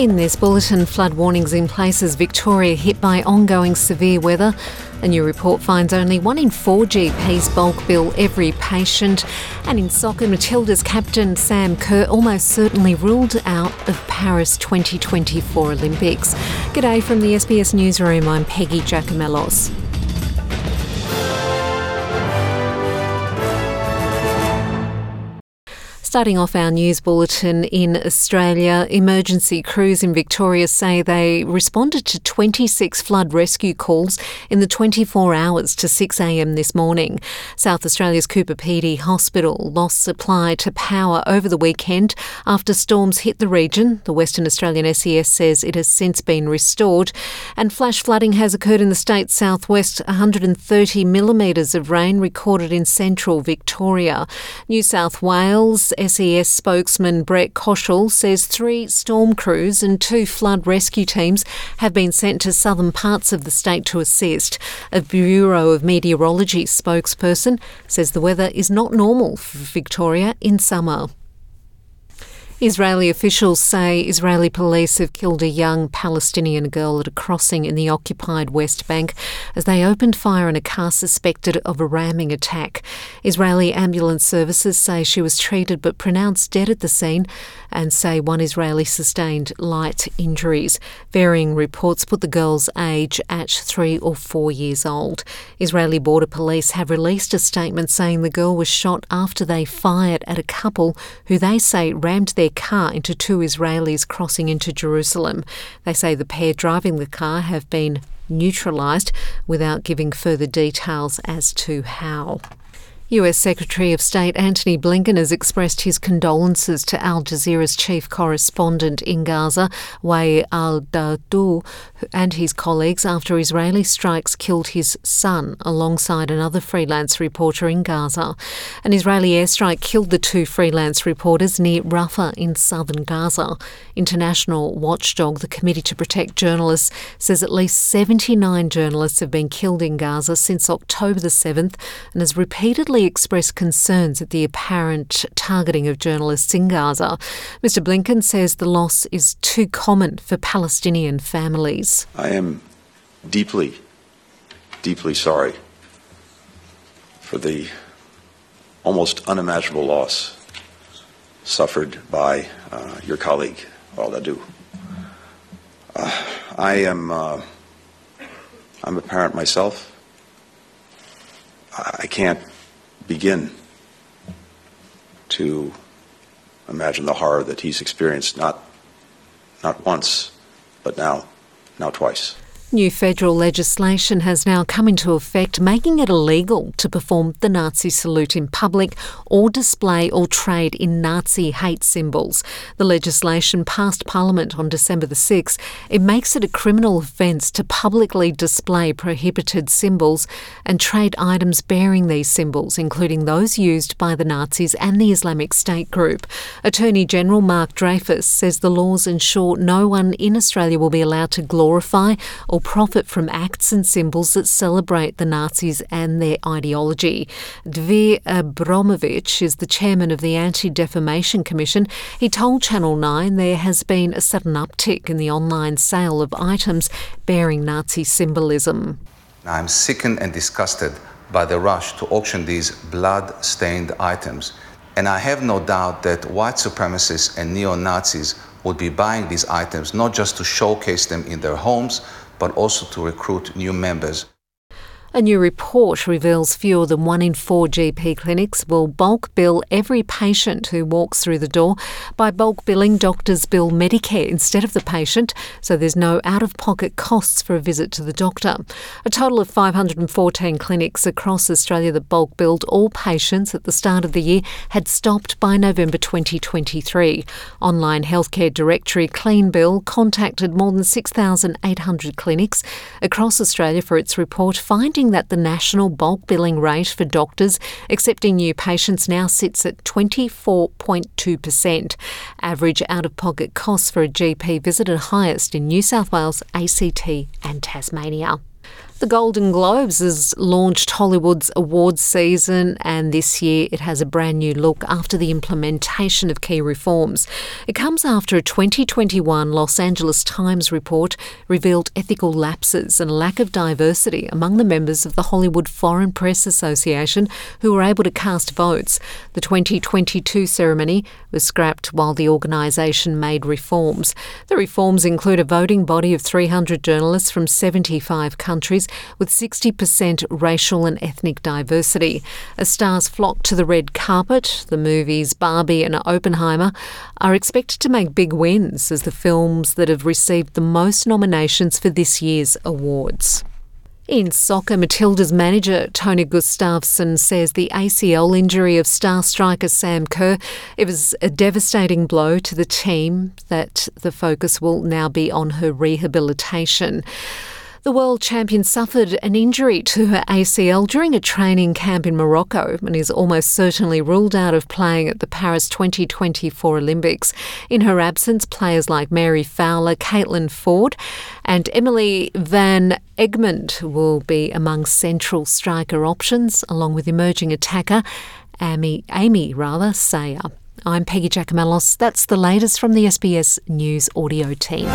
In this bulletin, flood warnings in places Victoria hit by ongoing severe weather. A new report finds only one in four GPs bulk bill every patient. And in soccer, Matilda's captain Sam Kerr almost certainly ruled out of Paris 2024 Olympics. G'day from the SBS Newsroom, I'm Peggy Giakoumelos. Starting off our news bulletin in Australia, emergency crews in Victoria say they responded to 26 flood rescue calls in the 24 hours to 6am this morning. South Australia's Coober Pedy Hospital lost supply to power over the weekend after storms hit the region. The Western Australian SES says it has since been restored. And flash flooding has occurred in the state's southwest, 130 millimetres of rain recorded in central Victoria. New South Wales SES spokesman Brett Koshel says three storm crews and two flood rescue teams have been sent to southern parts of the state to assist. A Bureau of Meteorology spokesperson says the weather is not normal for Victoria in summer. Israeli officials say Israeli police have killed a young Palestinian girl at a crossing in the occupied West Bank as they opened fire on a car suspected of a ramming attack. Israeli ambulance services say she was treated but pronounced dead at the scene and say one Israeli sustained light injuries. Varying reports put the girl's age at three or four years old. Israeli border police have released a statement saying the girl was shot after they fired at a couple who they say rammed their car into two Israelis crossing into Jerusalem. They say the pair driving the car have been neutralised without giving further details as to how. US Secretary of State Antony Blinken has expressed his condolences to Al Jazeera's chief correspondent in Gaza, Wael al-Dahdouh, and his colleagues after Israeli strikes killed his son alongside another freelance reporter in Gaza. An Israeli airstrike killed the two freelance reporters near Rafah in southern Gaza. International watchdog, the Committee to Protect Journalists, says at least 79 journalists have been killed in Gaza since October the 7th and has repeatedly expressed concerns at the apparent targeting of journalists in Gaza. Mr. Blinken says the loss is too common for Palestinian families. I am deeply, deeply sorry for the almost unimaginable loss suffered by uh, your colleague, Al-Dahdouh. Uh, I am, uh, I'm a parent myself. I can't begin to imagine the horror that he's experienced not not once, but now, now twice. New federal legislation has now come into effect, making it illegal to perform the Nazi salute in public or display or trade in Nazi hate symbols. The legislation passed Parliament on December the 6th. It makes it a criminal offence to publicly display prohibited symbols and trade items bearing these symbols, including those used by the Nazis and the Islamic State group. Attorney General Mark Dreyfus says the laws ensure no one in Australia will be allowed to glorify or profit from acts and symbols that celebrate the Nazis and their ideology. Dvir Abramovich is the chairman of the Anti Defamation Commission. He told Channel 9 there has been a sudden uptick in the online sale of items bearing Nazi symbolism. I'm sickened and disgusted by the rush to auction these blood stained items. And I have no doubt that white supremacists and neo Nazis would be buying these items not just to showcase them in their homes, but also to recruit new members. A new report reveals fewer than one in four GP clinics will bulk bill every patient who walks through the door. By bulk billing, doctors bill Medicare instead of the patient, so there's no out of pocket costs for a visit to the doctor. A total of 514 clinics across Australia that bulk billed all patients at the start of the year had stopped by November 2023. Online healthcare directory CleanBill contacted more than 6,800 clinics across Australia for its report, finding that the national bulk billing rate for doctors accepting new patients now sits at 24.2%. Average out of pocket costs for a GP visit are highest in New South Wales, ACT, and Tasmania. The Golden Globes has launched Hollywood's awards season, and this year it has a brand new look after the implementation of key reforms. It comes after a 2021 Los Angeles Times report revealed ethical lapses and lack of diversity among the members of the Hollywood Foreign Press Association who were able to cast votes. The 2022 ceremony was scrapped while the organisation made reforms. The reforms include a voting body of 300 journalists from 75 countries with 60% racial and ethnic diversity. As stars flock to the red carpet, the movies Barbie and Oppenheimer are expected to make big wins as the films that have received the most nominations for this year's awards. In soccer, Matilda's manager Tony Gustavsson says the ACL injury of star striker Sam Kerr it was a devastating blow to the team that the focus will now be on her rehabilitation. The world champion suffered an injury to her ACL during a training camp in Morocco and is almost certainly ruled out of playing at the Paris 2024 Olympics. In her absence, players like Mary Fowler, Caitlin Foord, and Emily Van Egmond will be among central striker options, along with emerging attacker Amy, Amy rather, Sayer. I'm Peggy Giakoumelos. That's the latest from the SBS News audio team.